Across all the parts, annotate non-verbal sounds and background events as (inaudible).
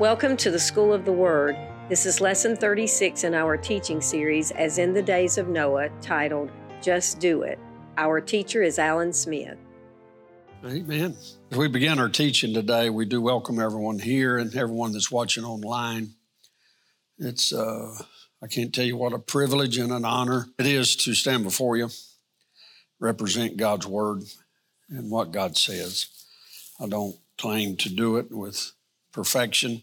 Welcome to the School of the Word. This is lesson 36 in our teaching series, As in the Days of Noah, titled Just Do It. Our teacher is Alan Smith. Amen. As we begin our teaching today, we do welcome everyone here and everyone that's watching online. It's, uh, I can't tell you what a privilege and an honor it is to stand before you, represent God's Word and what God says. I don't claim to do it with perfection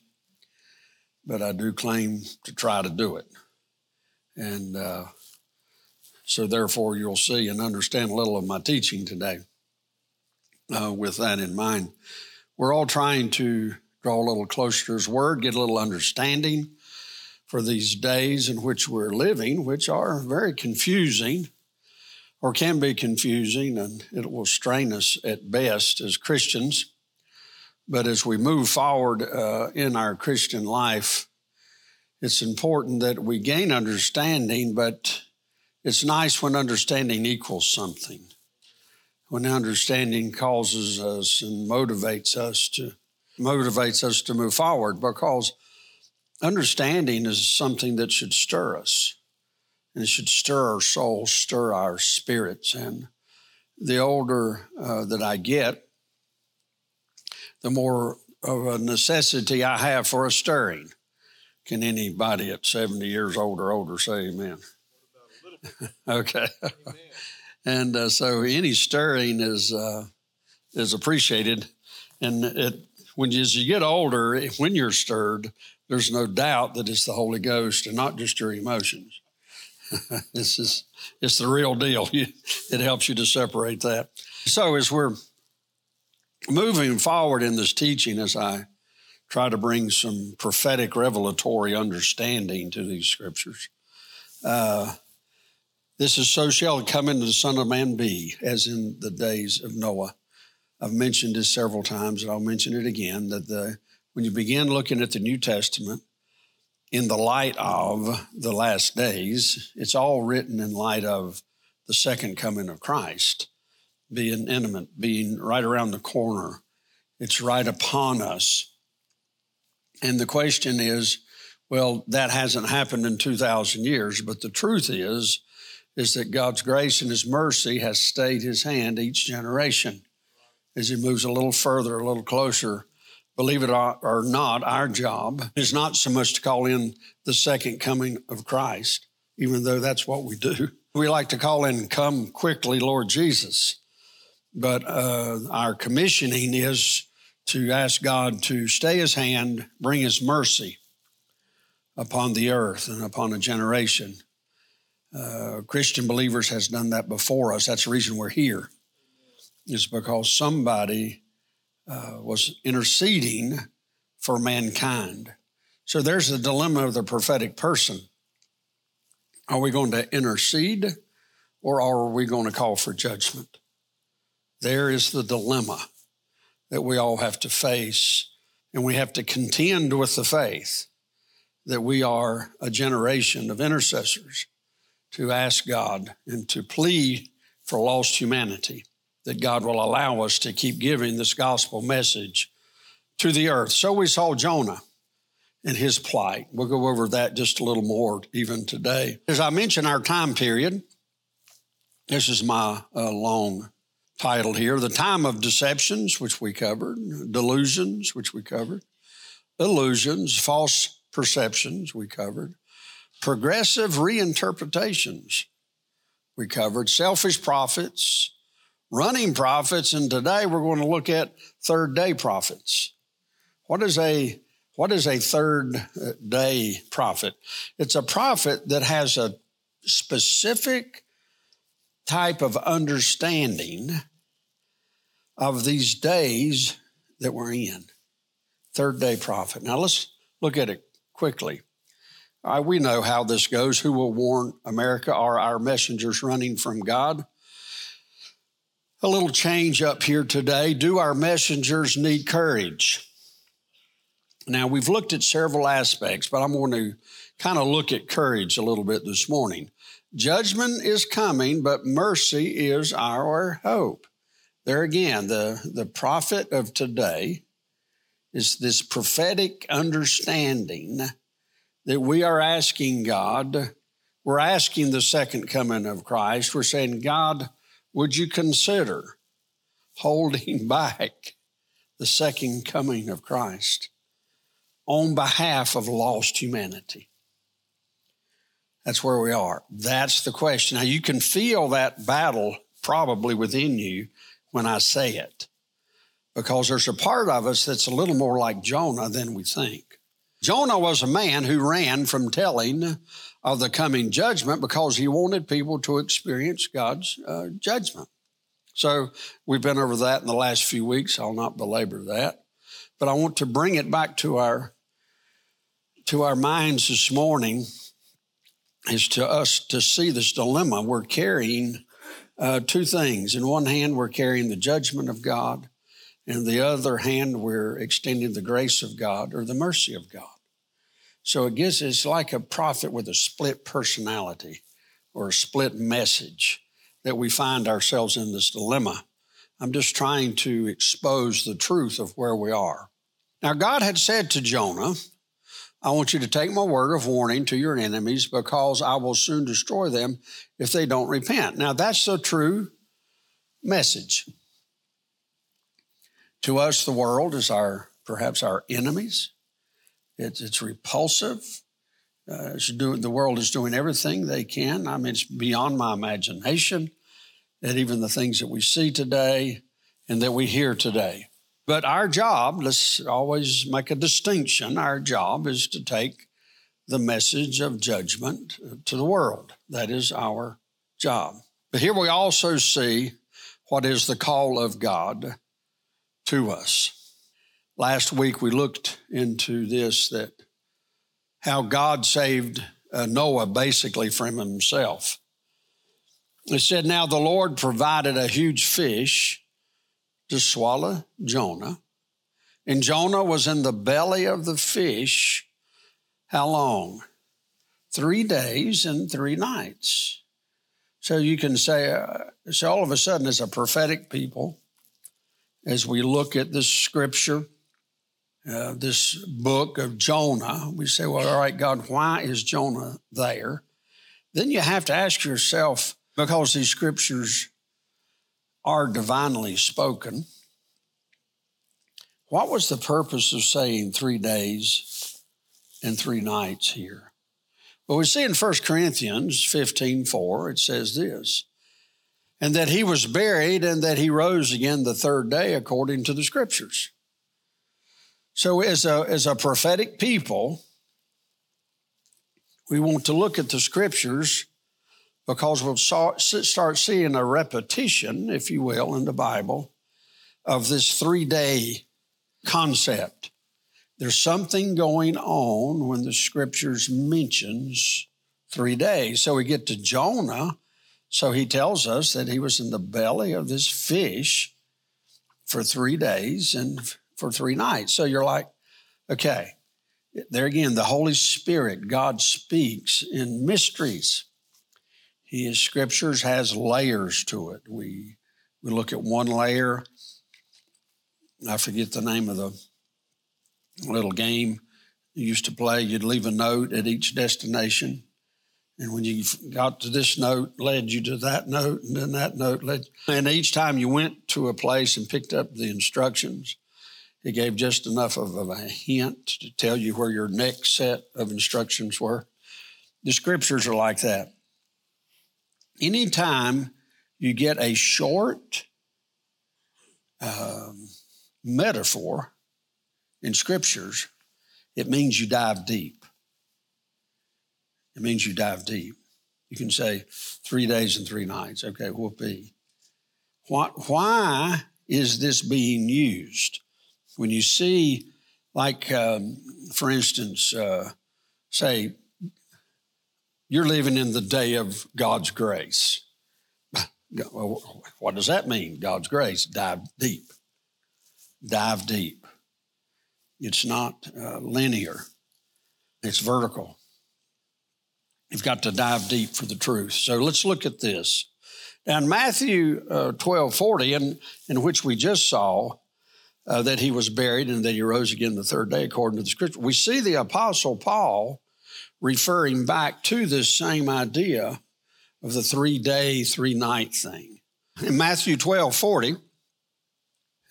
but I do claim to try to do it. And uh, so, therefore, you'll see and understand a little of my teaching today uh, with that in mind. We're all trying to draw a little closer to His Word, get a little understanding for these days in which we're living, which are very confusing or can be confusing, and it will strain us at best as Christians. But as we move forward uh, in our Christian life, it's important that we gain understanding, but it's nice when understanding equals something. When understanding causes us and motivates us to motivates us to move forward because understanding is something that should stir us. And it should stir our souls, stir our spirits. And the older uh, that I get, the more of a necessity I have for a stirring. Can anybody at 70 years old or older say amen? (laughs) okay. Amen. and uh, so any stirring is uh, is appreciated. And it, when you, as you get older, when you're stirred, there's no doubt that it's the Holy Ghost and not just your emotions. (laughs) this is it's the real deal. (laughs) it helps you to separate that. So as we're moving forward in this teaching, as I try to bring some prophetic revelatory understanding to these scriptures, uh, this is so shall it come into the Son of Man be, as in the days of Noah. I've mentioned this several times, and I'll mention it again that the when you begin looking at the New Testament in the light of the last days, it's all written in light of the second coming of Christ being intimate, being right around the corner. It's right upon us. And the question is, well, that hasn't happened in 2,000 years, but the truth is, is that God's grace and His mercy has stayed His hand each generation as He moves a little further, a little closer. Believe it or not, our job is not so much to call in the second coming of Christ, even though that's what we do. We like to call in, Come quickly, Lord Jesus. But uh, our commissioning is to ask God to stay his hand, bring his mercy upon the earth and upon a generation. Uh, Christian believers has done that before us. That's the reason we're here, is because somebody uh, was interceding for mankind. So there's the dilemma of the prophetic person. Are we going to intercede or are we going to call for judgment? There is the dilemma that we all have to face, and we have to contend with the faith that we are a generation of intercessors to ask God and to plead for lost humanity, that God will allow us to keep giving this gospel message to the earth. So we saw Jonah and his plight. We'll go over that just a little more even today. As I mentioned, our time period, this is my uh, long titled here The Time of Deceptions, which we covered, Delusions, which we covered, Illusions, False Perceptions, we covered, Progressive Reinterpretations, we covered, Selfish Prophets, Running Prophets, and today we're going to look at Third Day Prophets. What is a what is a third day prophet? It's a prophet that has a specific type of understanding of these days that we're in. Third day prophet. Now let's look at it quickly. Right, we know how this goes. Who will warn America? Are our messengers running from God? A little change up here today. Do our messengers need courage? Now, we've looked at several aspects, but I'm going to kind of look at courage a little bit this morning. Judgment is coming, but mercy is our hope. There again, the, the prophet of today is this prophetic understanding that we are asking God, we're asking the second coming of Christ. We're saying, God, would you consider holding (laughs) back the second coming of Christ on behalf of lost humanity? That's where we are. That's the question. Now, you can feel that battle probably within you when I say it, because there's a part of us that's a little more like Jonah than we think. Jonah was a man who ran from telling of the coming judgment because he wanted people to experience God's uh, judgment. So we've been over that in the last few weeks. I'll not belabor that, but I want to bring it back to our to our minds this morning is to us to see this dilemma. We're carrying uh, two things. In one hand, we're carrying the judgment of God. In the other hand, we're extending the grace of God or the mercy of God. So it gives it's like a prophet with a split personality or a split message that we find ourselves in this dilemma. I'm just trying to expose the truth of where we are. Now, God had said to Jonah, I want you to take my word of warning to your enemies because I will soon destroy them if they don't repent. Now, that's the true message. To us, the world is our perhaps our enemies. It's, it's repulsive. Uh, it's the world is doing everything they can. I mean, it's beyond my imagination that even the things that we see today and that we hear today but our job, let's always make a distinction, our job is to take the message of judgment to the world. That is our job. But here we also see what is the call of God to us. Last week we looked into this that how God saved uh, Noah basically from himself. It said, Now the Lord provided a huge fish to swallow Jonah. And Jonah was in the belly of the fish. How long? Three days and three nights. So you can say, uh, so all of a sudden, as a prophetic people, as we look at this scripture, uh, this book of Jonah, we say, well, all right, God, why is Jonah there? Then you have to ask yourself, because these scriptures are divinely spoken. What was the purpose of saying three days and three nights here? Well, we see in 1 Corinthians 15 4, it says this, and that he was buried and that he rose again the third day according to the scriptures. So, as a, as a prophetic people, we want to look at the scriptures because we'll start seeing a repetition, if you will, in the Bible of this three day concept. There's something going on when the scriptures mentions three days. So we get to Jonah. So he tells us that he was in the belly of this fish for three days and for three nights. So you're like, okay, there again, the Holy Spirit, God speaks in mysteries. His scriptures has layers to it. We we look at one layer. I forget the name of the little game you used to play. You'd leave a note at each destination. And when you got to this note, led you to that note, and then that note led. And each time you went to a place and picked up the instructions, it gave just enough of a hint to tell you where your next set of instructions were. The scriptures are like that anytime you get a short um, metaphor in scriptures, it means you dive deep. It means you dive deep. You can say three days and three nights. Okay, whoopee. Why, why is this being used? When you see, like, um, for instance, uh, say you're living in the day of God's grace. What does that mean? God's grace. Dive deep. Dive deep. It's not uh, linear, it's vertical. You've got to dive deep for the truth. So let's look at this. Now, in Matthew uh, 12 40, in, in which we just saw, uh, that he was buried and that he rose again the third day, according to the scripture. We see the Apostle Paul referring back to this same idea of the three day, three night thing. In Matthew 12 40,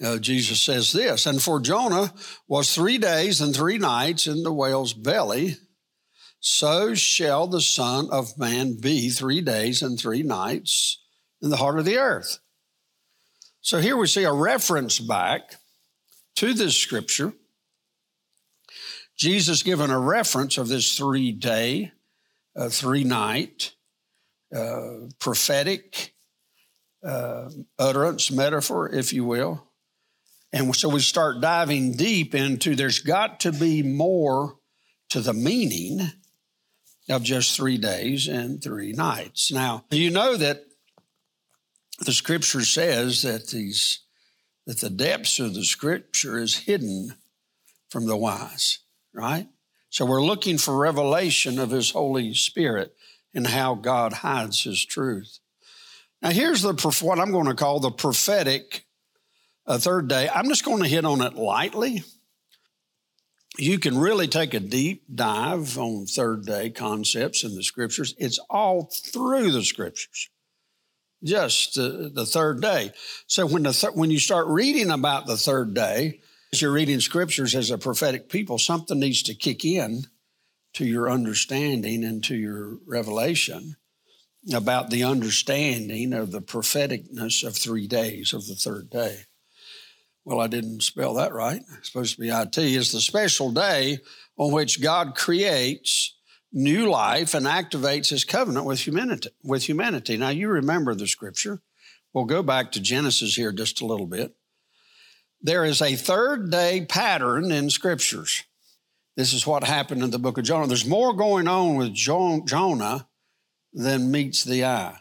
uh, Jesus says this, and for Jonah was three days and three nights in the whale's belly, so shall the Son of Man be three days and three nights in the heart of the earth. So here we see a reference back to this scripture. Jesus given a reference of this three day, uh, three night, uh, prophetic uh, utterance, metaphor, if you will. And so we start diving deep into there's got to be more to the meaning of just three days and three nights. Now, you know that the scripture says that these that the depths of the scripture is hidden from the wise, right? So we're looking for revelation of his Holy Spirit and how God hides his truth. Now here's the what I'm going to call the prophetic uh, third day. I'm just going to hit on it lightly. You can really take a deep dive on third day concepts in the scriptures. It's all through the scriptures just the, third day. So when the th- when you start reading about the third day, as you're reading scriptures as a prophetic people, something needs to kick in to your understanding and to your revelation about the understanding of the propheticness of three days of the third day. Well, I didn't spell that right. It's supposed to be IT. Is the special day on which God creates new life and activates his covenant with humanity with humanity. Now you remember the scripture. We'll go back to Genesis here just a little bit. There is a third day pattern in scriptures. This is what happened in the book of Jonah. There's more going on with Jonah than meets the eye.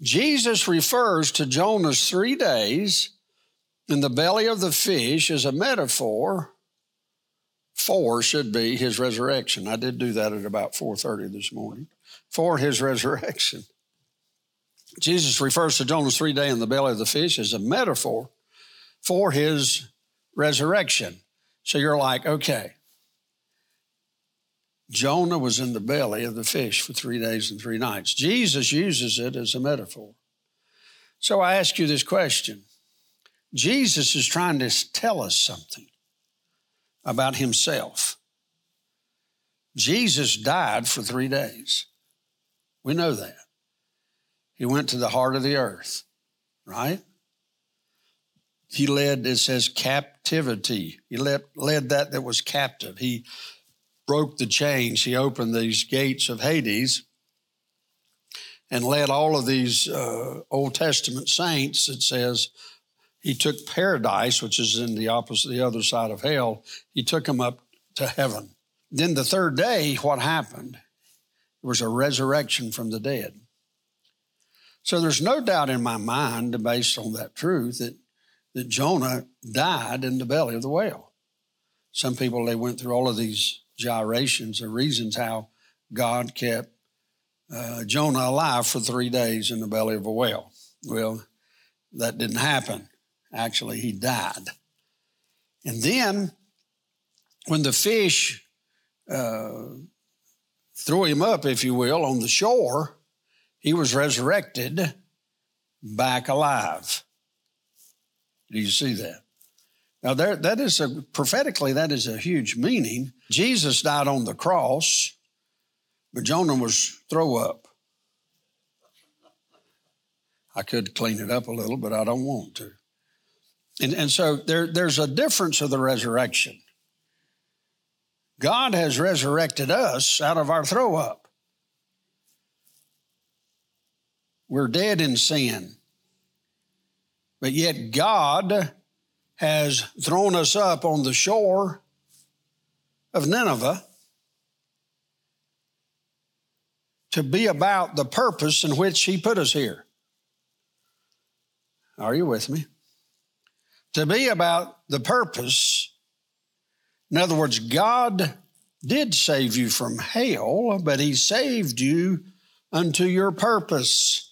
Jesus refers to Jonah's three days in the belly of the fish as a metaphor Four should be his resurrection. I did do that at about 4:30 this morning. For his resurrection. Jesus refers to Jonah's three day in the belly of the fish as a metaphor for his resurrection. So you're like, okay, Jonah was in the belly of the fish for three days and three nights. Jesus uses it as a metaphor. So I ask you this question Jesus is trying to tell us something about himself. Jesus died for three days. We know that. He went to the heart of the earth, right? He led, it says, captivity. He led, led that that was captive. He broke the chains. He opened these gates of Hades and led all of these uh, Old Testament saints, it says, he took paradise, which is in the opposite, the other side of hell, he took them up to heaven. Then the third day, what happened? There was a resurrection from the dead. So there's no doubt in my mind, based on that truth, that, that Jonah died in the belly of the whale. Some people, they went through all of these gyrations of reasons how God kept uh, Jonah alive for three days in the belly of a whale. Well, that didn't happen. Actually, he died. And then, when the fish uh, threw him up, if you will, on the shore, he was resurrected back alive. Do you see that? Now, there, that is a prophetically, that is a huge meaning. Jesus died on the cross, but Jonah was throw up. I could clean it up a little, but I don't want to. And, and so there, there's a difference of the resurrection. God has resurrected us out of our throw up. We're dead in sin. But yet God has thrown us up on the shore of Nineveh to be about the purpose in which He put us here. Are you with me? to be about the purpose. In other words, God did save you from hell, but He saved you unto your purpose.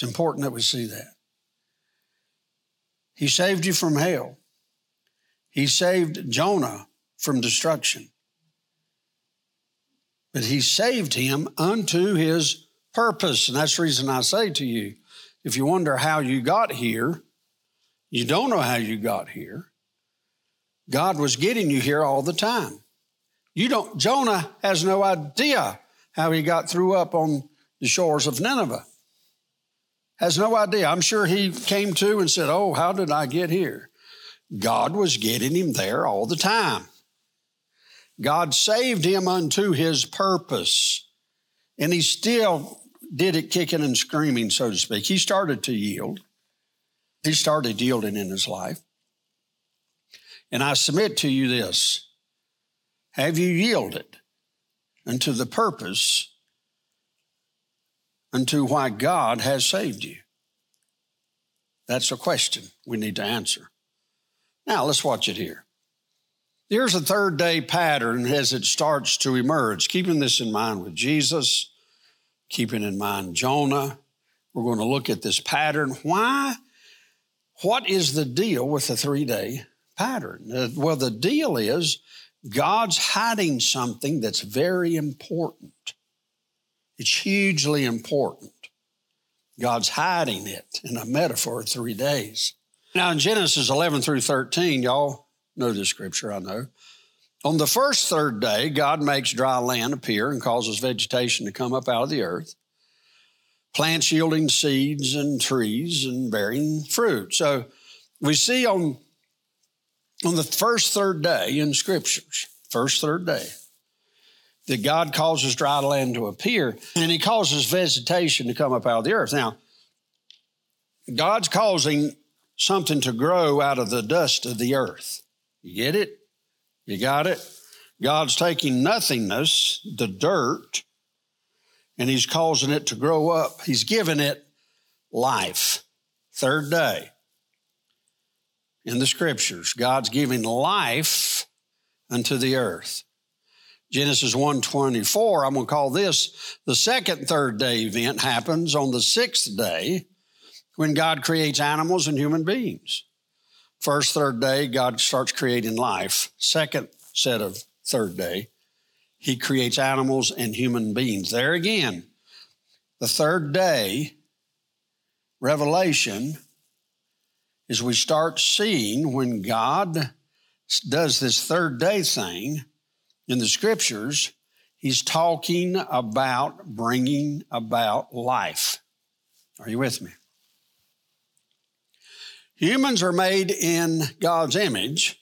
It's important that we see that. He saved you from hell. He saved Jonah from destruction. But he saved him unto his purpose. And that's the reason I say to you if you wonder how you got here, you don't know how you got here. God was getting you here all the time. You don't, Jonah has no idea how he got through up on the shores of Nineveh. Has no idea. I'm sure he came to and said, Oh, how did I get here? God was getting him there all the time. God saved him unto his purpose. And he still did it kicking and screaming, so to speak. He started to yield. He started yielding in his life. And I submit to you this Have you yielded unto the purpose unto why God has saved you? That's a question we need to answer. Now, let's watch it here. Here's a third day pattern as it starts to emerge, keeping this in mind with Jesus, keeping in mind Jonah. We're going to look at this pattern. Why? What is the deal with the three day pattern? Uh, well, the deal is God's hiding something that's very important. It's hugely important. God's hiding it in a metaphor of three days. Now, in Genesis 11 through 13, y'all know the scripture, I know. On the first third day, God makes dry land appear and causes vegetation to come up out of the earth, plants yielding seeds and trees and bearing fruit. So we see on, on the first third day in scriptures, first third day, that God causes dry land to appear and he causes vegetation to come up out of the earth. Now, God's causing something to grow out of the dust of the earth. You get it? You got it? God's taking nothingness, the dirt, and He's causing it to grow up. He's giving it life. Third day in the scriptures, God's giving life unto the earth. Genesis 124, I'm going to call this the second third day event happens on the sixth day when God creates animals and human beings. First, third day, God starts creating life. Second set of third day, He creates animals and human beings. There again, the third day, revelation, is we start seeing when God does this third day thing in the scriptures, He's talking about bringing about life. Are you with me? Humans are made in God's image,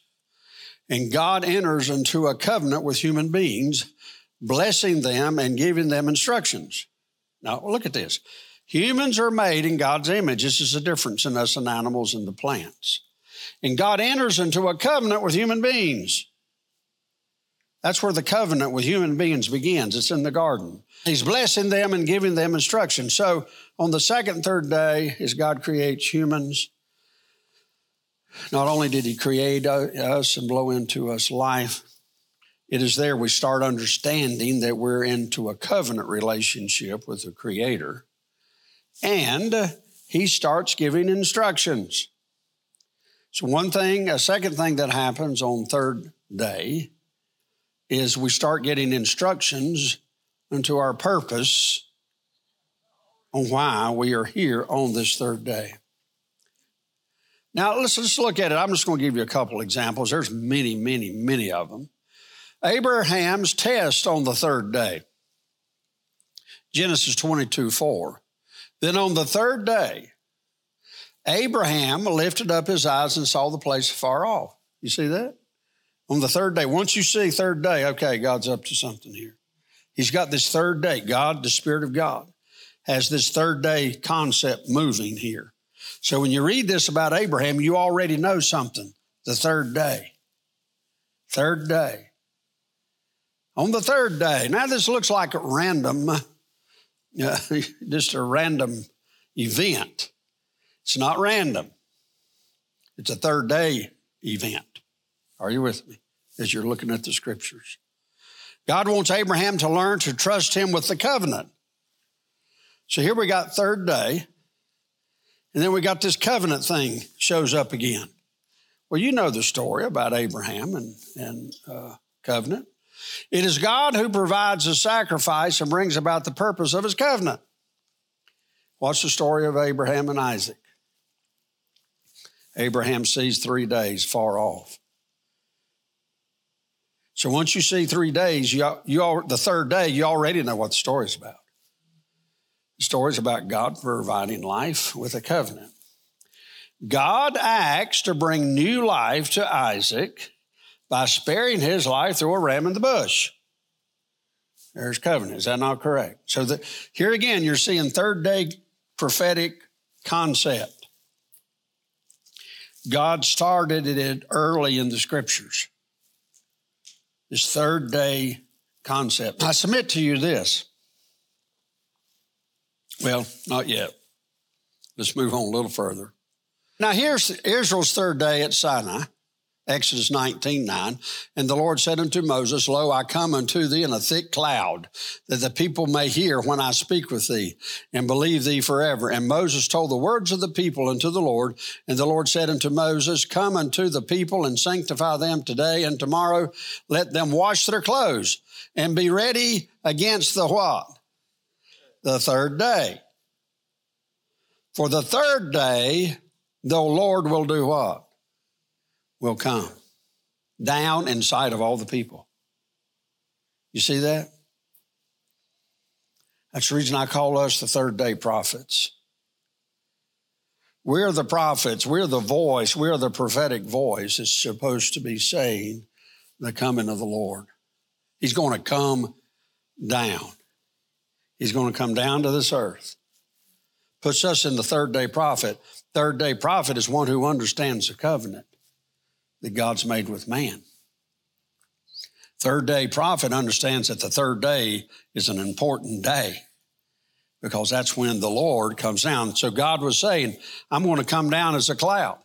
and God enters into a covenant with human beings, blessing them and giving them instructions. Now, look at this. Humans are made in God's image. This is the difference in us and animals and the plants. And God enters into a covenant with human beings. That's where the covenant with human beings begins. It's in the garden. He's blessing them and giving them instruction. So on the second third day, as God creates humans, not only did He create us and blow into us life, it is there we start understanding that we're into a covenant relationship with the Creator. And He starts giving instructions. So, one thing, a second thing that happens on third day is we start getting instructions into our purpose on why we are here on this third day. Now, let's, let's look at it. I'm just going to give you a couple examples. There's many, many, many of them. Abraham's test on the third day. Genesis 22 4. Then on the third day, Abraham lifted up his eyes and saw the place far off. You see that? On the third day, once you see third day, okay, God's up to something here. He's got this third day. God, the Spirit of God, has this third day concept moving here. So when you read this about Abraham, you already know something. The third day. Third day. On the third day. Now, this looks like a random, uh, (laughs) just a random event. It's not random, it's a third day event. Are you with me as you're looking at the scriptures? God wants Abraham to learn to trust him with the covenant. So here we got third day. And then we got this covenant thing shows up again. Well, you know the story about Abraham and, and uh, covenant. It is God who provides the sacrifice and brings about the purpose of his covenant. What's the story of Abraham and Isaac? Abraham sees three days far off. So once you see three days, you, you all, the third day, you already know what the story is about. The story is about God providing life with a covenant. God acts to bring new life to Isaac by sparing his life through a ram in the bush. There's covenant. Is that not correct? So the, here again, you're seeing third day prophetic concept. God started it early in the scriptures. This third day concept. I submit to you this. Well, not yet. Let's move on a little further. Now, here's Israel's third day at Sinai. Exodus 19, 9. And the Lord said unto Moses, Lo, I come unto thee in a thick cloud, that the people may hear when I speak with thee, and believe thee forever. And Moses told the words of the people unto the Lord. And the Lord said unto Moses, Come unto the people and sanctify them today and tomorrow. Let them wash their clothes and be ready against the what? The third day. For the third day, the Lord will do what? Will come down in sight of all the people. You see that? That's the reason I call us the third day prophets. We're the prophets, we're the voice, we're the prophetic voice It's supposed to be saying the coming of the Lord. He's going to come down. He's going to come down to this earth. Puts us in the third day prophet. Third day prophet is one who understands the covenant that God's made with man. Third day prophet understands that the third day is an important day because that's when the Lord comes down. So God was saying, I'm going to come down as a cloud.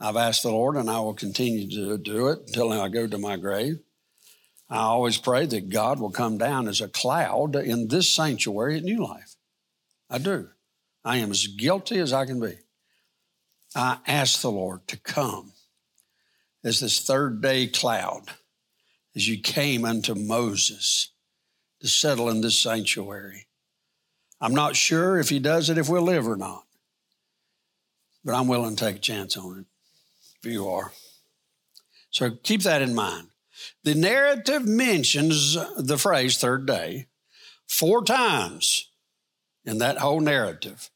I've asked the Lord, and I will continue to do it until I go to my grave. I always pray that God will come down as a cloud in this sanctuary at New Life. I do. I am as guilty as I can be. I ask the Lord to come as this third day cloud as you came unto Moses to settle in this sanctuary. I'm not sure if he does it if we'll live or not, but I'm willing to take a chance on it if you are. So keep that in mind. The narrative mentions the phrase third day four times in that whole narrative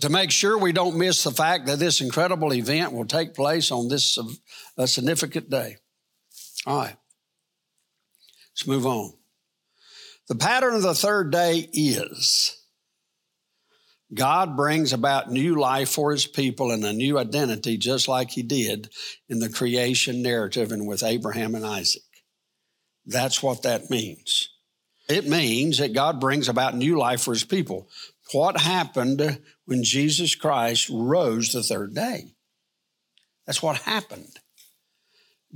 to make sure we don't miss the fact that this incredible event will take place on this uh, significant day. All right, let's move on. The pattern of the third day is God brings about new life for his people and a new identity, just like he did in the creation narrative and with Abraham and Isaac. That's what that means. It means that God brings about new life for his people. What happened when Jesus Christ rose the third day? That's what happened.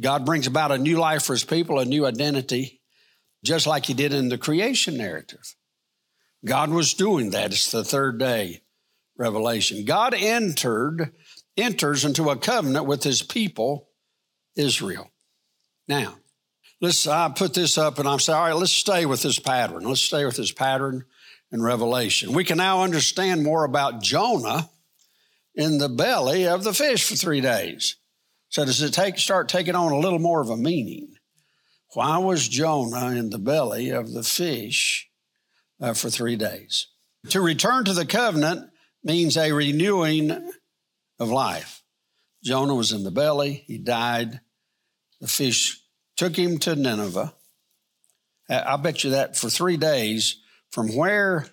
God brings about a new life for his people, a new identity, just like he did in the creation narrative. God was doing that. It's the third day revelation. God entered, enters into a covenant with his people, Israel. Now, let's I put this up and I'm saying, all right, let's stay with this pattern. Let's stay with this pattern in Revelation. We can now understand more about Jonah in the belly of the fish for three days. So does it take start taking on a little more of a meaning? Why was Jonah in the belly of the fish uh, for three days? To return to the covenant means a renewing of life. Jonah was in the belly, he died. The fish took him to Nineveh. I bet you that for three days, from where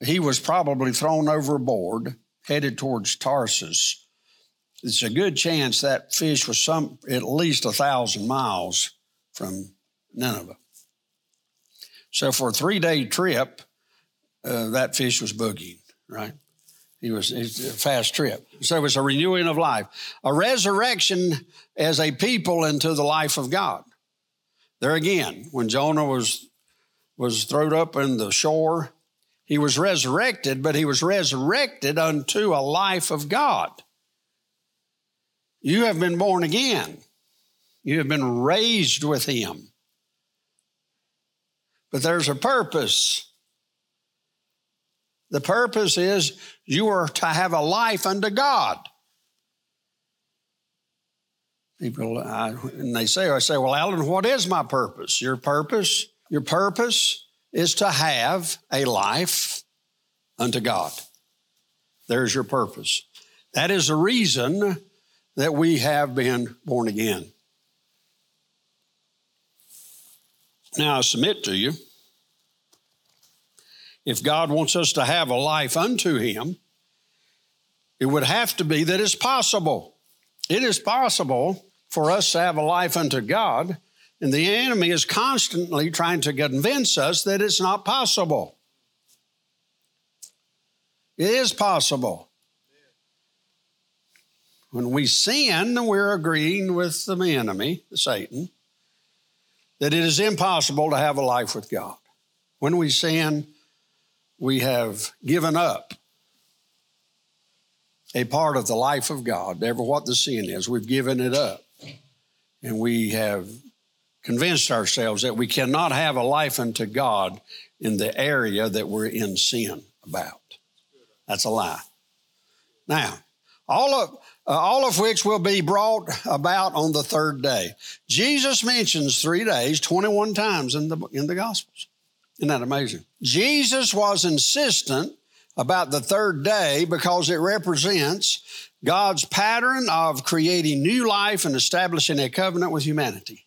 he was probably thrown overboard, headed towards Tarsus, it's a good chance that fish was some at least a thousand miles from Nineveh. So for a three day trip, uh, that fish was boogieing, right? He was a fast trip. So it was a renewing of life, a resurrection as a people into the life of God. There again, when Jonah was was thrown up in the shore, He was resurrected, but he was resurrected unto a life of God. You have been born again. You have been raised with him. But there's a purpose. The purpose is you are to have a life unto God. People, I, and they say, I say, well, Alan, what is my purpose? Your purpose, your purpose is to have a life unto God. There's your purpose. That is the reason that we have been born again. Now, I submit to you, if God wants us to have a life unto Him, it would have to be that it's possible. It is possible for us to have a life unto God, and the enemy is constantly trying to convince us that it's not possible. It is possible. When we sin, we're agreeing with the enemy, Satan, that it is impossible to have a life with God. When we sin, we have given up a part of the life of God, ever what the sin is, we've given it up. And we have convinced ourselves that we cannot have a life unto God in the area that we're in sin about. That's a lie. Now, all of, uh, all of which will be brought about on the third day. Jesus mentions three days 21 times in the, in the Gospels. Isn't that amazing? Jesus was insistent about the third day because it represents God's pattern of creating new life and establishing a covenant with humanity.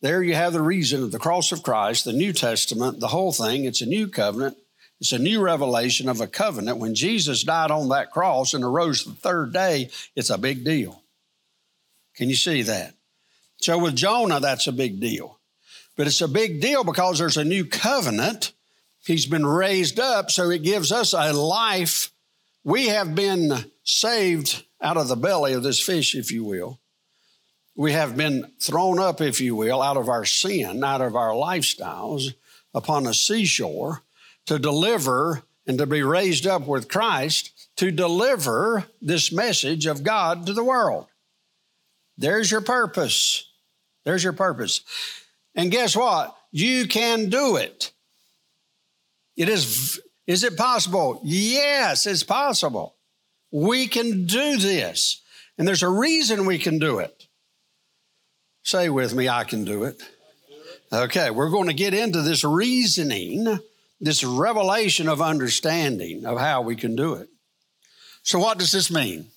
There you have the reason of the cross of Christ, the New Testament, the whole thing. It's a new covenant. It's a new revelation of a covenant. When Jesus died on that cross and arose the third day, it's a big deal. Can you see that? So with Jonah, that's a big deal. But it's a big deal because there's a new covenant. He's been raised up, so it gives us a life. We have been saved out of the belly of this fish, if you will. We have been thrown up, if you will, out of our sin, out of our lifestyles upon a seashore to deliver and to be raised up with Christ to deliver this message of God to the world. There's your purpose. There's your purpose. And guess what? You can do it. It is is it possible? Yes, it's possible. We can do this. And there's a reason we can do it. Say with me, I can do it. Okay, we're going to get into this reasoning this revelation of understanding of how we can do it. So, what does this mean?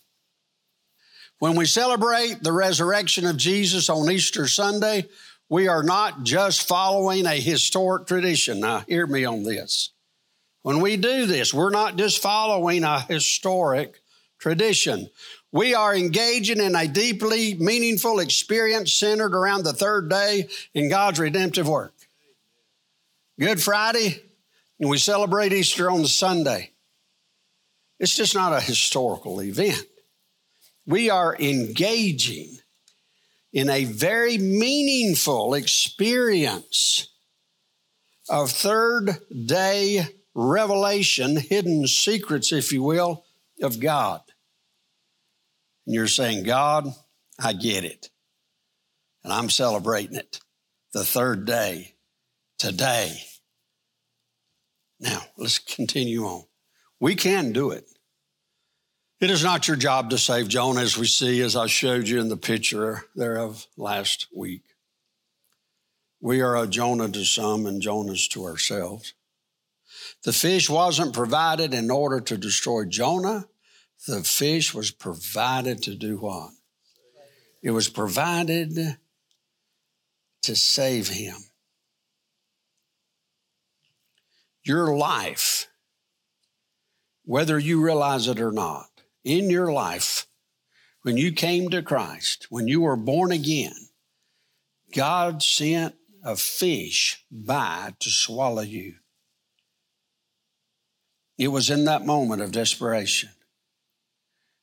When we celebrate the resurrection of Jesus on Easter Sunday, we are not just following a historic tradition. Now, hear me on this. When we do this, we're not just following a historic tradition. We are engaging in a deeply meaningful experience centered around the third day in God's redemptive work. Good Friday, and we celebrate Easter on Sunday. It's just not a historical event. We are engaging in a very meaningful experience of third day revelation, hidden secrets, if you will, of God. And you're saying, God, I get it. And I'm celebrating it the third day today. Now, let's continue on. We can do it. It is not your job to save Jonah, as we see, as I showed you in the picture thereof last week. We are a Jonah to some and Jonahs to ourselves. The fish wasn't provided in order to destroy Jonah. The fish was provided to do what? It was provided to save him your life, whether you realize it or not, in your life, when you came to Christ, when you were born again, God sent a fish by to swallow you. It was in that moment of desperation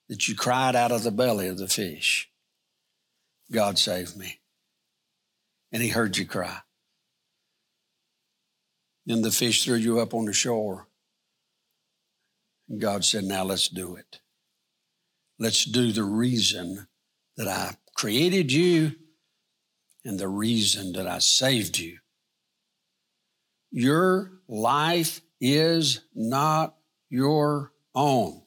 that you cried out of the belly of the fish, God saved me. And he heard you cry. Then the fish threw you up on the shore. And God said, Now let's do it. Let's do the reason that I created you and the reason that I saved you. Your life is not your own.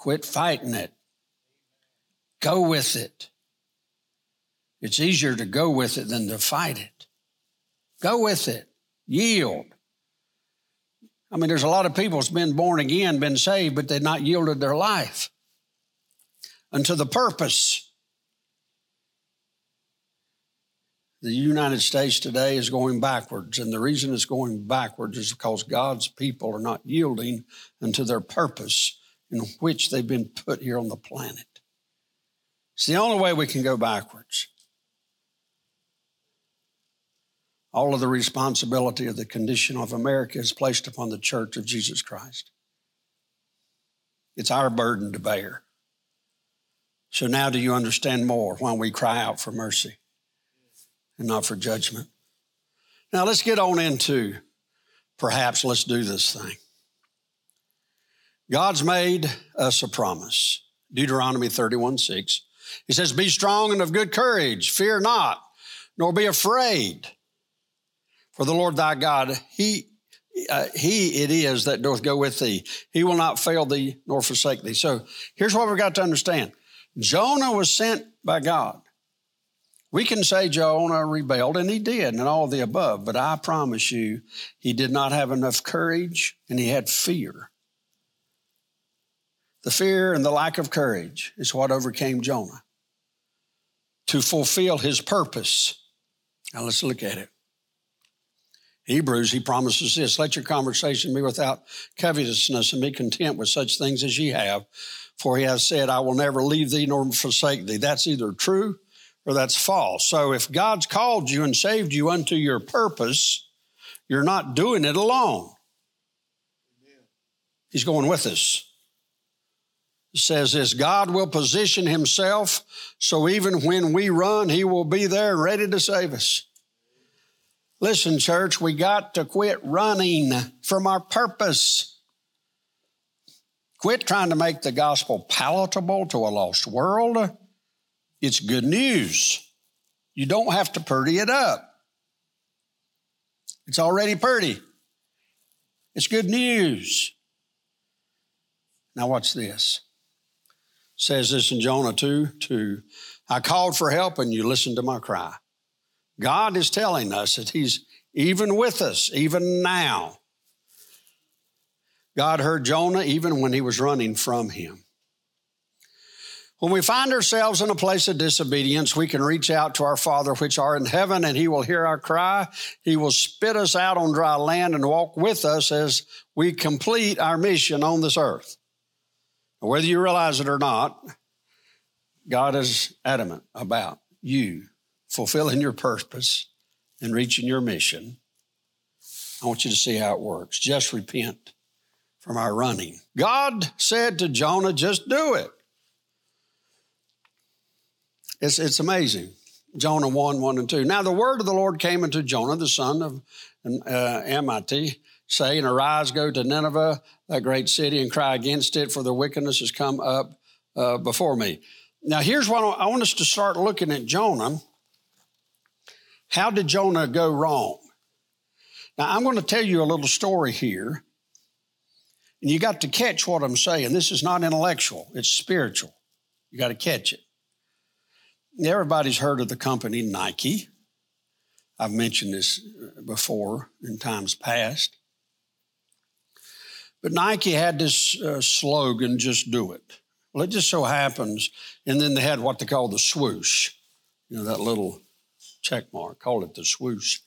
Quit fighting it. Go with it. It's easier to go with it than to fight it. Go with it. Yield. I mean, there's a lot of people that's been born again, been saved, but they've not yielded their life unto the purpose. The United States today is going backwards, and the reason it's going backwards is because God's people are not yielding unto their purpose in which they've been put here on the planet. It's the only way we can go backwards. All of the responsibility of the condition of America is placed upon the church of Jesus Christ. It's our burden to bear. So now do you understand more why we cry out for mercy and not for judgment? Now let's get on into perhaps let's do this thing. God's made us a promise. Deuteronomy 31 6. He says, Be strong and of good courage, fear not, nor be afraid. For the Lord thy God, he, uh, he it is that doth go with thee. He will not fail thee nor forsake thee. So here's what we've got to understand Jonah was sent by God. We can say Jonah rebelled, and he did, and all the above, but I promise you, he did not have enough courage and he had fear. The fear and the lack of courage is what overcame Jonah to fulfill his purpose. Now let's look at it. Hebrews, he promises this let your conversation be without covetousness and be content with such things as ye have. For he has said, I will never leave thee nor forsake thee. That's either true or that's false. So if God's called you and saved you unto your purpose, you're not doing it alone. He's going with us. Says this God will position himself so even when we run, he will be there ready to save us. Listen, church, we got to quit running from our purpose. Quit trying to make the gospel palatable to a lost world. It's good news. You don't have to purdy it up. It's already purdy. It's good news. Now, watch this. Says this in Jonah 2 2. I called for help and you listened to my cry. God is telling us that He's even with us, even now. God heard Jonah even when he was running from him. When we find ourselves in a place of disobedience, we can reach out to our Father which are in heaven and he will hear our cry. He will spit us out on dry land and walk with us as we complete our mission on this earth. Whether you realize it or not, God is adamant about you fulfilling your purpose and reaching your mission. I want you to see how it works. Just repent from our running. God said to Jonah, just do it. It's, it's amazing. Jonah 1, 1 and 2. Now the word of the Lord came unto Jonah, the son of uh, saying, Arise, go to Nineveh, that great city, and cry against it, for the wickedness has come up uh, before me. Now here's what I want us to start looking at Jonah. How did Jonah go wrong? Now I'm going to tell you a little story here and you got to catch what I'm saying. This is not intellectual, it's spiritual. You got to catch it. Everybody's heard of the company Nike. I've mentioned this before in times past. But Nike had this uh, slogan, just do it. Well, it just so happens, and then they had what they call the swoosh, you know, that little check mark, call it the swoosh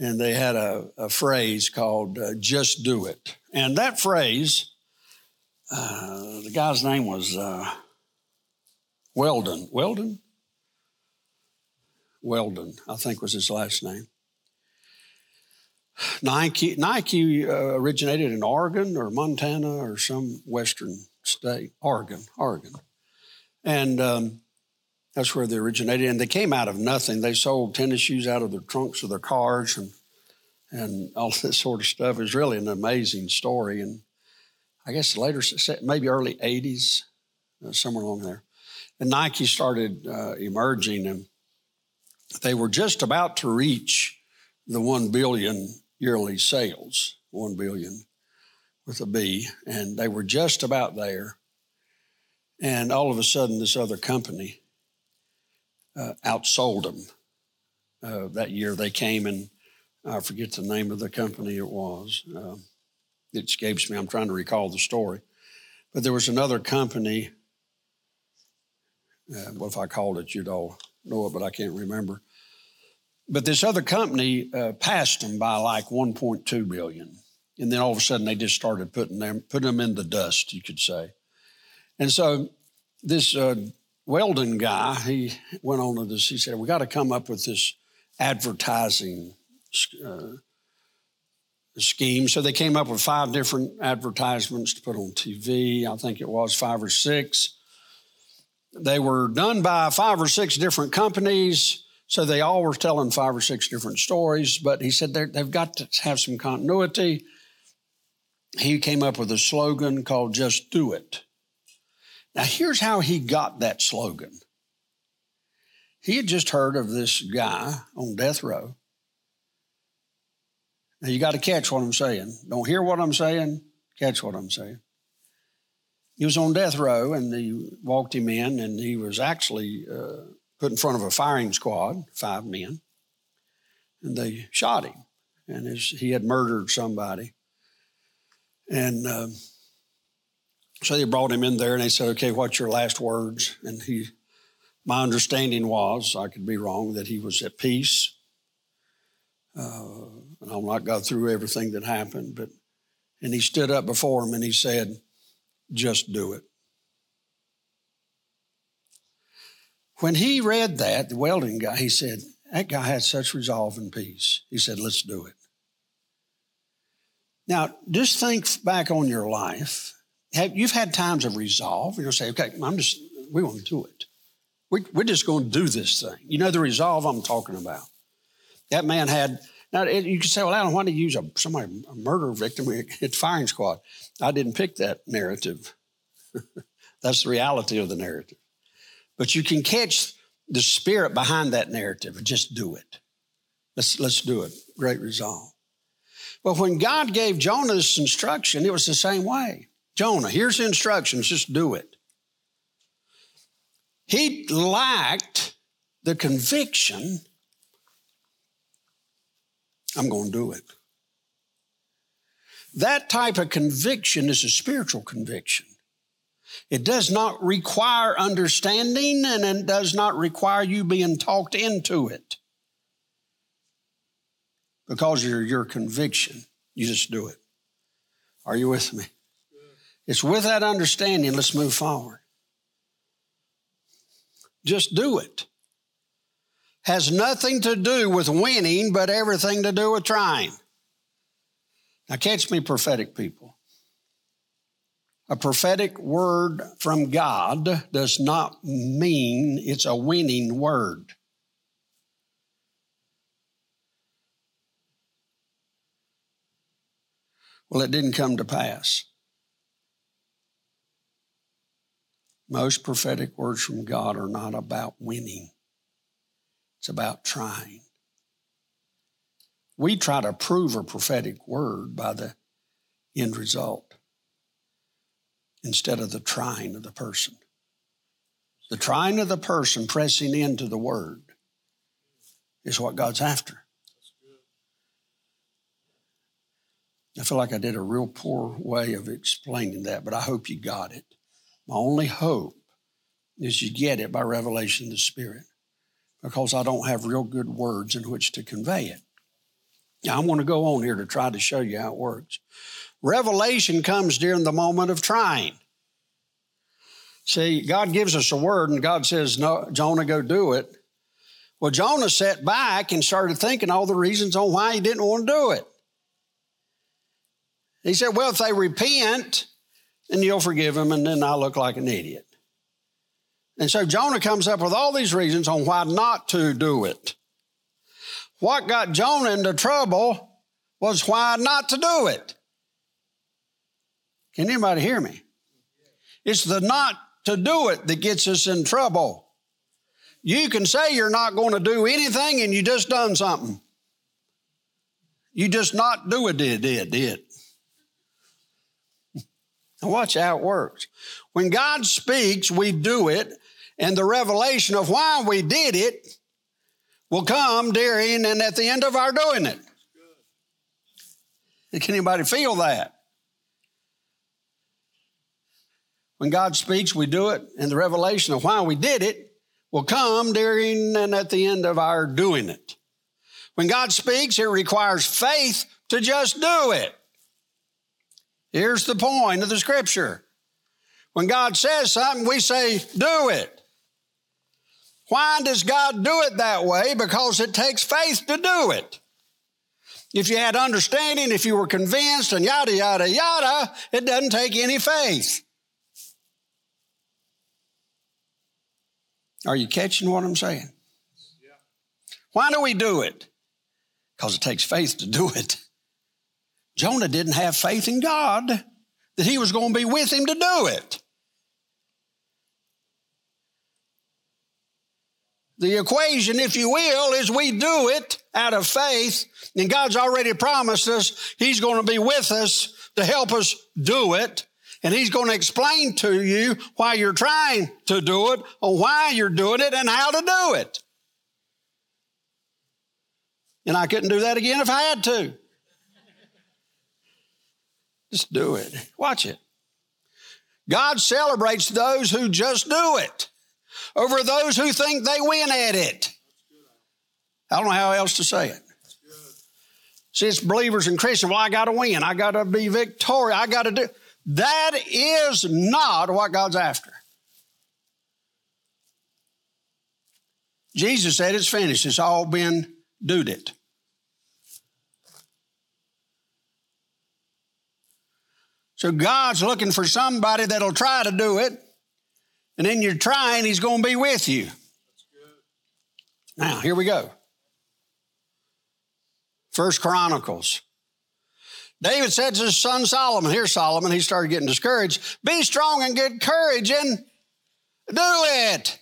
and they had a, a phrase called uh, just do it. And that phrase, uh, the guy's name was uh, Weldon. Weldon? Weldon, I think was his last name. Nike, Nike uh, originated in Oregon or Montana or some western state. Oregon, Oregon. And um, That's where they originated. And they came out of nothing. They sold tennis shoes out of the trunks of their cars and and all this sort of stuff. It's really an amazing story. And I guess later, maybe early 80s, uh, somewhere along there. And Nike started uh, emerging and they were just about to reach the 1 billion yearly sales, 1 billion with a B, and they were just about there. And all of a sudden, this other company uh, outsold them. Uh, that year, they came and I forget the name of the company it was. Uh, it escapes me. I'm trying to recall the story. But there was another company. Uh, well, if I called it, you'd all know it, but I can't remember. But this other company uh, passed them by like 1.2 billion, and then all of a sudden they just started putting them putting them in the dust, you could say. And so this uh, Weldon guy, he went on to this. He said, "We got to come up with this advertising uh, scheme. So they came up with five different advertisements to put on TV. I think it was five or six. They were done by five or six different companies. So they all were telling five or six different stories. But he said they've got to have some continuity. He came up with a slogan called Just Do It. Now, here's how he got that slogan. He had just heard of this guy on death row now you got to catch what I'm saying. Don't hear what I'm saying, catch what I'm saying. He was on death row and they walked him in, and he was actually uh, put in front of a firing squad, five men, and they shot him. And his, he had murdered somebody. And uh, so they brought him in there and they said, Okay, what's your last words? And he, my understanding was, I could be wrong, that he was at peace. Uh, and I'll not go through everything that happened, but and he stood up before him and he said, just do it. When he read that, the welding guy, he said, that guy had such resolve and peace. He said, let's do it. Now, just think back on your life. Have, you've had times of resolve. You'll say, okay, I'm just, we want to do it. We, we're just going to do this thing. You know the resolve I'm talking about. That man had now, you can say, well, Alan, why did you use a, somebody, a murder victim (laughs) at firing squad? I didn't pick that narrative. (laughs) That's the reality of the narrative. But you can catch the spirit behind that narrative. Just do it. Let's, let's do it. Great resolve. But when God gave Jonah this instruction, it was the same way. Jonah, here's the instructions, just do it. He lacked the conviction I'm going to do it. That type of conviction is a spiritual conviction. It does not require understanding and it does not require you being talked into it. Because of your conviction, you just do it. Are you with me? It's with that understanding, let's move forward. Just do it has nothing to do with winning, but everything to do with trying. Now, catch me, prophetic people. A prophetic word from God does not mean it's a winning word. Well, it didn't come to pass. Most prophetic words from God are not about winning. It's about trying. We try to prove a prophetic word by the end result instead of the trying of the person. The trying of the person pressing into the word is what God's after. I feel like I did a real poor way of explaining that, but I hope you got it. My only hope is you get it by revelation of the Spirit because I don't have real good words in which to convey it. Now, I want to go on here to try to show you how it works. Revelation comes during the moment of trying. See, God gives us a word and God says, No, Jonah, go do it. Well, Jonah sat back and started thinking all the reasons on why he didn't want to do it. He said, Well, if they repent, then you'll forgive them, and then I look like an idiot. And so Jonah comes up with all these reasons on why not to do it. What got Jonah into trouble was why not to do it. Can anybody hear me? It's the not to do it that gets us in trouble. You can say you're not going to do anything and you just done something. You just not do it, did, did, did. Now watch how it works. When God speaks, we do it, and the revelation of why we did it will come during and at the end of our doing it. Can anybody feel that? When God speaks, we do it, and the revelation of why we did it will come during and at the end of our doing it. When God speaks, it requires faith to just do it. Here's the point of the scripture. When God says something, we say, do it. Why does God do it that way? Because it takes faith to do it. If you had understanding, if you were convinced, and yada, yada, yada, it doesn't take any faith. Are you catching what I'm saying? Why do we do it? Because it takes faith to do it. Jonah didn't have faith in God that he was going to be with him to do it. The equation, if you will, is we do it out of faith, and God's already promised us He's going to be with us to help us do it. And He's going to explain to you why you're trying to do it, or why you're doing it, and how to do it. And I couldn't do that again if I had to. Just do it. Watch it. God celebrates those who just do it over those who think they win at it. I don't know how else to say it. See, it's believers and Christians. Well, I got to win. I got to be victorious. I got to do. That is not what God's after. Jesus said it's finished. It's all been due it. So God's looking for somebody that'll try to do it. And then you're trying, He's going to be with you. Now, here we go. First Chronicles. David said to his son Solomon, here's Solomon, he started getting discouraged. Be strong and good courage and do it.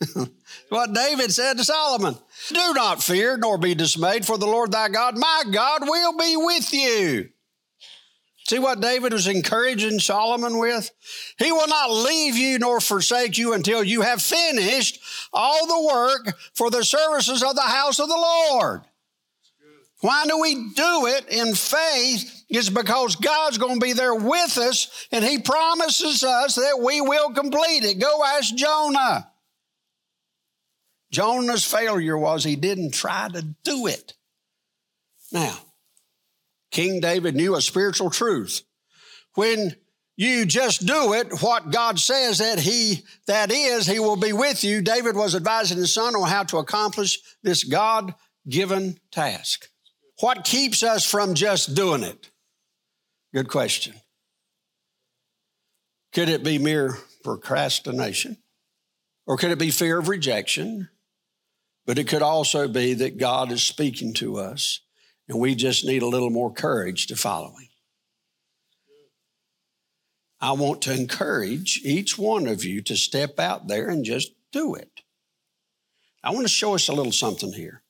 (laughs) what David said to Solomon. Do not fear nor be dismayed, for the Lord thy God, my God, will be with you. See what David was encouraging Solomon with? He will not leave you nor forsake you until you have finished all the work for the services of the house of the Lord. Why do we do it in faith? Is because God's going to be there with us and He promises us that we will complete it. Go ask Jonah. Jonah's failure was he didn't try to do it. Now, King David knew a spiritual truth. When you just do it, what God says that He, that is, He will be with you. David was advising his son on how to accomplish this God given task. What keeps us from just doing it? Good question. Could it be mere procrastination? Or could it be fear of rejection? But it could also be that God is speaking to us and we just need a little more courage to follow him. I want to encourage each one of you to step out there and just do it. I want to show us a little something here.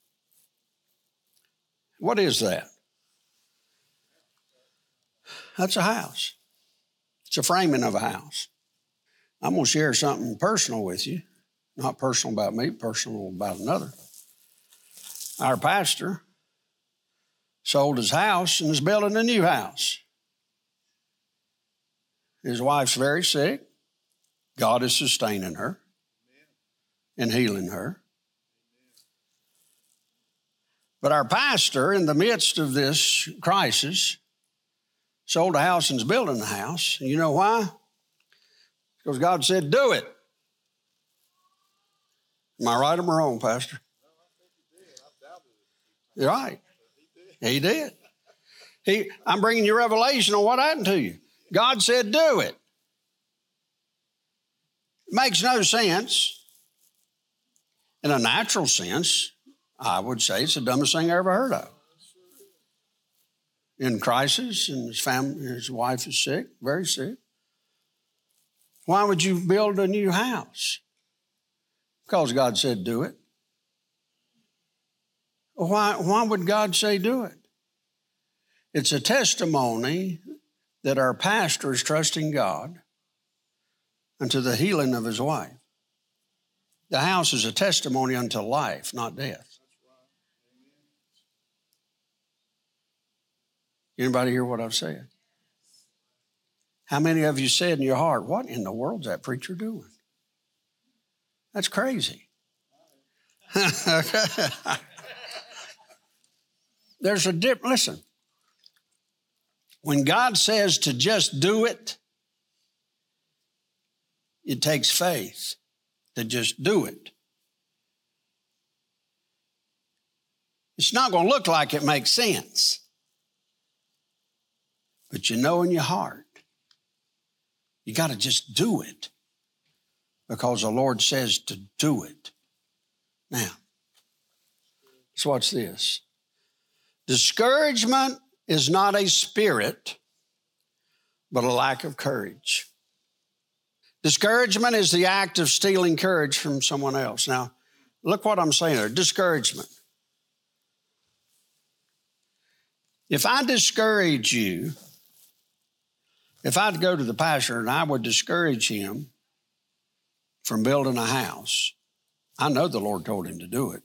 What is that? That's a house. It's a framing of a house. I'm going to share something personal with you. Not personal about me, personal about another. Our pastor sold his house and is building a new house. His wife's very sick. God is sustaining her and healing her. But our pastor, in the midst of this crisis, sold a house and is building a house. You know why? Because God said, do it. Am I right or am I wrong, Pastor? You're right. He did. He, I'm bringing you revelation on what happened to you. God said, do it. It makes no sense. In a natural sense, I would say it's the dumbest thing I ever heard of. In crisis, and his family, his wife is sick, very sick. Why would you build a new house? Because God said do it. Why, why would God say do it? It's a testimony that our pastor is trusting God unto the healing of his wife. The house is a testimony unto life, not death. Anybody hear what I've said? How many of you said in your heart, What in the world's that preacher doing? That's crazy. (laughs) There's a dip. Listen, when God says to just do it, it takes faith to just do it. It's not going to look like it makes sense. But you know in your heart, you got to just do it because the Lord says to do it. Now, let's watch this. Discouragement is not a spirit, but a lack of courage. Discouragement is the act of stealing courage from someone else. Now, look what I'm saying there discouragement. If I discourage you, if I'd go to the pastor and I would discourage him from building a house, I know the Lord told him to do it.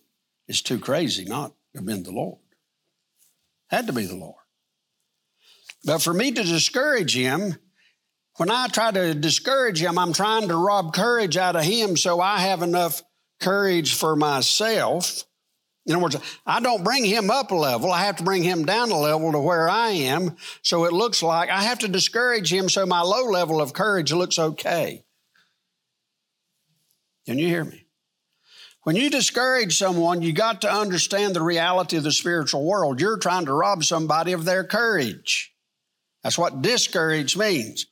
It's too crazy not to have been the Lord. Had to be the Lord. But for me to discourage him, when I try to discourage him, I'm trying to rob courage out of him so I have enough courage for myself. In other words, I don't bring him up a level. I have to bring him down a level to where I am. So it looks like I have to discourage him so my low level of courage looks okay. Can you hear me? When you discourage someone, you got to understand the reality of the spiritual world. You're trying to rob somebody of their courage. That's what discourage means.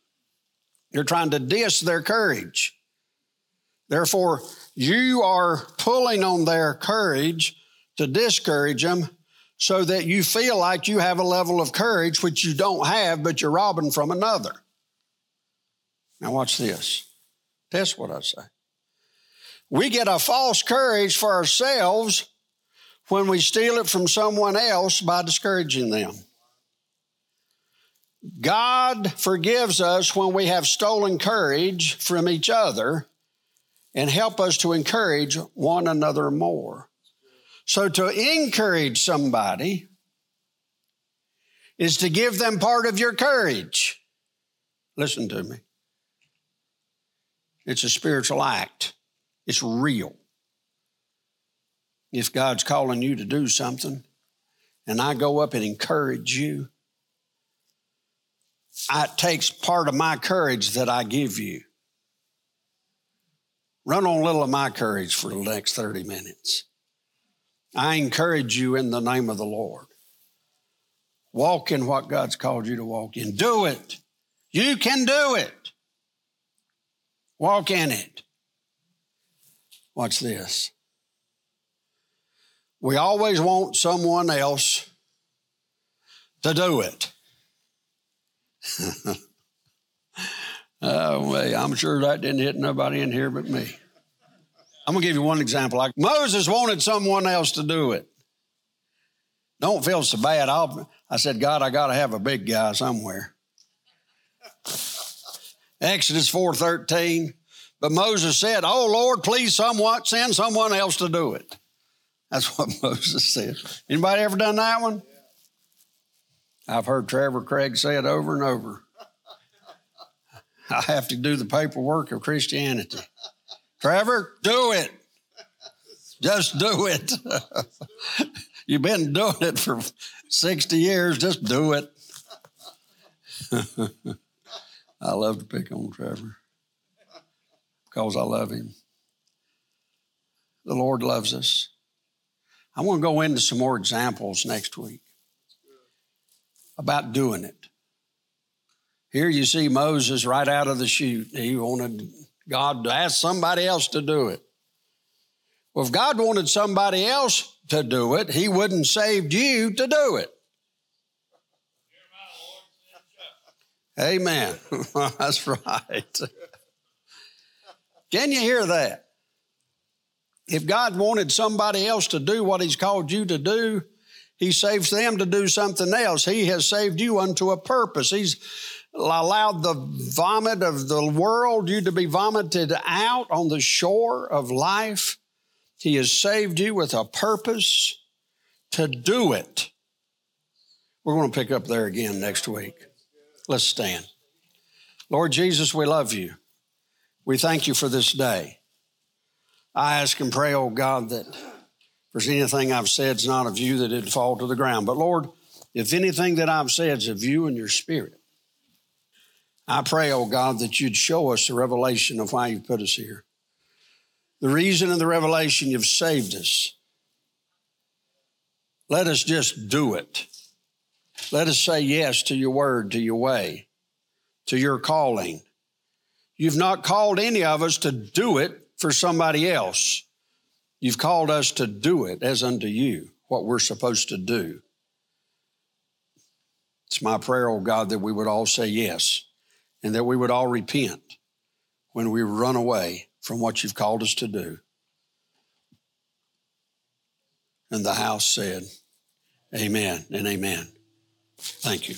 You're trying to diss their courage. Therefore, you are pulling on their courage to discourage them so that you feel like you have a level of courage which you don't have, but you're robbing from another. Now, watch this. Test what I say. We get a false courage for ourselves when we steal it from someone else by discouraging them. God forgives us when we have stolen courage from each other and help us to encourage one another more. So to encourage somebody is to give them part of your courage. Listen to me. It's a spiritual act. It's real. If God's calling you to do something and I go up and encourage you, it takes part of my courage that I give you. Run on a little of my courage for the next 30 minutes. I encourage you in the name of the Lord. Walk in what God's called you to walk in. Do it. You can do it. Walk in it. Watch this. We always want someone else to do it. (laughs) oh, well, I'm sure that didn't hit nobody in here but me. I'm going to give you one example. Like Moses wanted someone else to do it. Don't feel so bad. I'll, I said, God, I got to have a big guy somewhere. Exodus 4.13, but Moses said, Oh Lord, please somewhat send someone else to do it. That's what (laughs) Moses said. Anybody ever done that one? I've heard Trevor Craig say it over and over. (laughs) I have to do the paperwork of Christianity. Trevor, do it. Just do it. (laughs) You've been doing it for 60 years, just do it. (laughs) I love to pick on Trevor because I love him. The Lord loves us. I want to go into some more examples next week about doing it. Here you see Moses right out of the chute. He wanted God asked somebody else to do it. Well, if God wanted somebody else to do it, He wouldn't saved you to do it. Amen. (laughs) That's right. Can you hear that? If God wanted somebody else to do what He's called you to do, He saves them to do something else. He has saved you unto a purpose. He's allowed the vomit of the world, you to be vomited out on the shore of life. He has saved you with a purpose to do it. We're going to pick up there again next week. Let's stand. Lord Jesus, we love you. We thank you for this day. I ask and pray, oh God, that if there's anything I've said is not of you, that it fall to the ground. But Lord, if anything that I've said is of you and your spirit, I pray, oh God, that you'd show us the revelation of why you put us here. The reason and the revelation you've saved us. Let us just do it. Let us say yes to your word, to your way, to your calling. You've not called any of us to do it for somebody else. You've called us to do it as unto you, what we're supposed to do. It's my prayer, oh God, that we would all say yes and that we would all repent when we run away from what you've called us to do. And the house said, Amen and amen. Thank you.